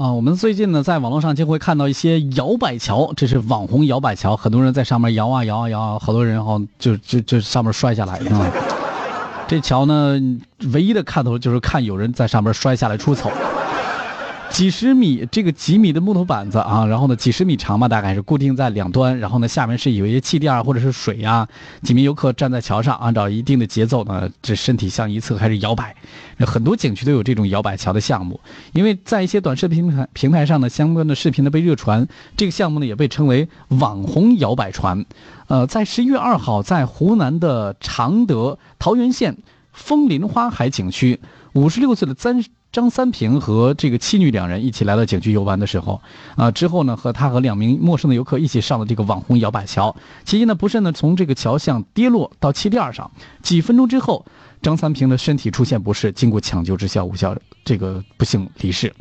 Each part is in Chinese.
啊，我们最近呢，在网络上就会看到一些摇摆桥，这是网红摇摆桥，很多人在上面摇啊摇啊摇啊，好多人哈就就就上面摔下来啊。这桥呢，唯一的看头就是看有人在上面摔下来出丑。几十米，这个几米的木头板子啊，然后呢，几十米长嘛，大概是固定在两端，然后呢，下面是有一些气垫或者是水呀。几名游客站在桥上，按照一定的节奏呢，这身体向一侧开始摇摆。很多景区都有这种摇摆桥的项目，因为在一些短视频平台平台上呢，相关的视频呢被热传，这个项目呢也被称为网红摇摆船。呃，在十一月二号，在湖南的常德桃源县枫林花海景区，五十六岁的詹。张三平和这个妻女两人一起来到景区游玩的时候，啊，之后呢，和他和两名陌生的游客一起上了这个网红摇摆桥，期间呢，不慎呢从这个桥上跌落到气垫上，几分钟之后，张三平的身体出现不适，经过抢救之下无效，这个不幸离世。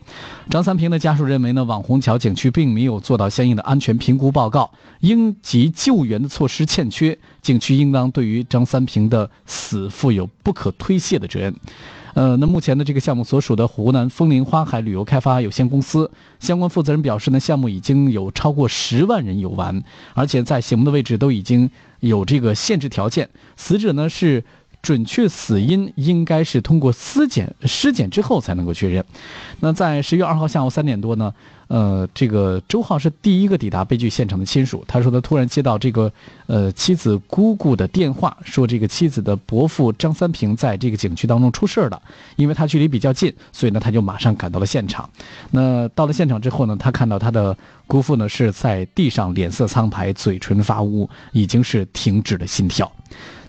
张三平的家属认为呢，网红桥景区并没有做到相应的安全评估报告，应急救援的措施欠缺，景区应当对于张三平的死负有不可推卸的责任。呃，那目前的这个项目所属的湖南枫林花海旅游开发有限公司相关负责人表示呢，项目已经有超过十万人游玩，而且在醒目的位置都已经有这个限制条件，死者呢是。准确死因应该是通过尸检尸检之后才能够确认。那在十月二号下午三点多呢，呃，这个周浩是第一个抵达悲剧现场的亲属。他说他突然接到这个呃妻子姑姑的电话，说这个妻子的伯父张三平在这个景区当中出事了。因为他距离比较近，所以呢他就马上赶到了现场。那到了现场之后呢，他看到他的姑父呢是在地上脸色苍白，嘴唇发乌，已经是停止了心跳。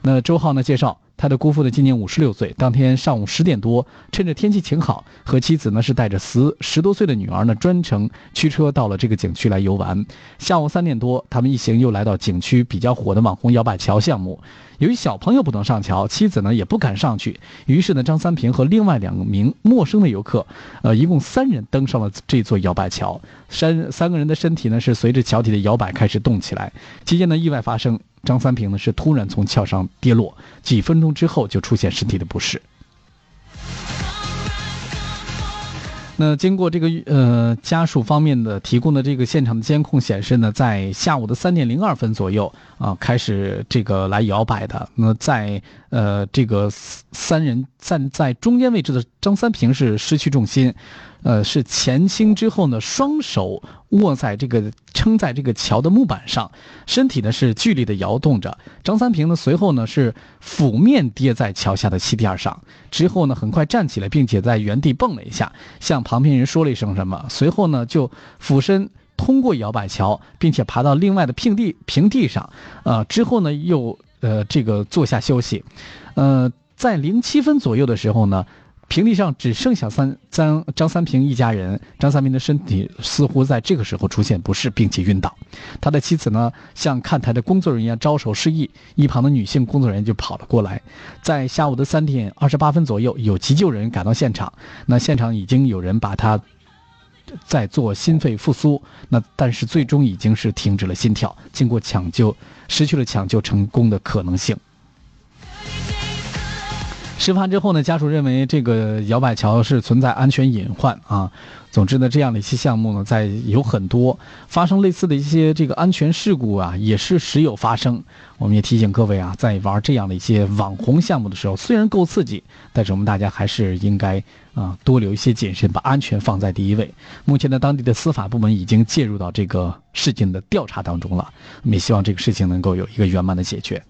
那周浩呢介绍。他的姑父呢，今年五十六岁。当天上午十点多，趁着天气晴好，和妻子呢是带着十十多岁的女儿呢，专程驱车到了这个景区来游玩。下午三点多，他们一行又来到景区比较火的网红摇摆桥项目。由于小朋友不能上桥，妻子呢也不敢上去，于是呢，张三平和另外两名陌生的游客，呃，一共三人登上了这座摇摆桥。三三个人的身体呢是随着桥体的摇摆开始动起来。期间呢，意外发生。张三平呢是突然从桥上跌落，几分钟之后就出现身体的不适。那经过这个呃家属方面的提供的这个现场的监控显示呢，在下午的三点零二分左右啊开始这个来摇摆的。那在呃这个三人站在中间位置的张三平是失去重心。呃，是前倾之后呢，双手握在这个撑在这个桥的木板上，身体呢是剧烈的摇动着。张三平呢随后呢是俯面跌在桥下的气垫上，之后呢很快站起来，并且在原地蹦了一下，向旁边人说了一声什么，随后呢就俯身通过摇摆桥，并且爬到另外的平地平地上，呃，之后呢又呃这个坐下休息，呃，在零七分左右的时候呢。平地上只剩下三张张三平一家人。张三平的身体似乎在这个时候出现不适，并且晕倒。他的妻子呢，向看台的工作人员招手示意，一旁的女性工作人员就跑了过来。在下午的三点二十八分左右，有急救人员赶到现场。那现场已经有人把他在做心肺复苏，那但是最终已经是停止了心跳。经过抢救，失去了抢救成功的可能性。事发之后呢，家属认为这个摇摆桥是存在安全隐患啊。总之呢，这样的一些项目呢，在有很多发生类似的一些这个安全事故啊，也是时有发生。我们也提醒各位啊，在玩这样的一些网红项目的时候，虽然够刺激，但是我们大家还是应该啊多留一些谨慎，把安全放在第一位。目前呢，当地的司法部门已经介入到这个事情的调查当中了，我们也希望这个事情能够有一个圆满的解决。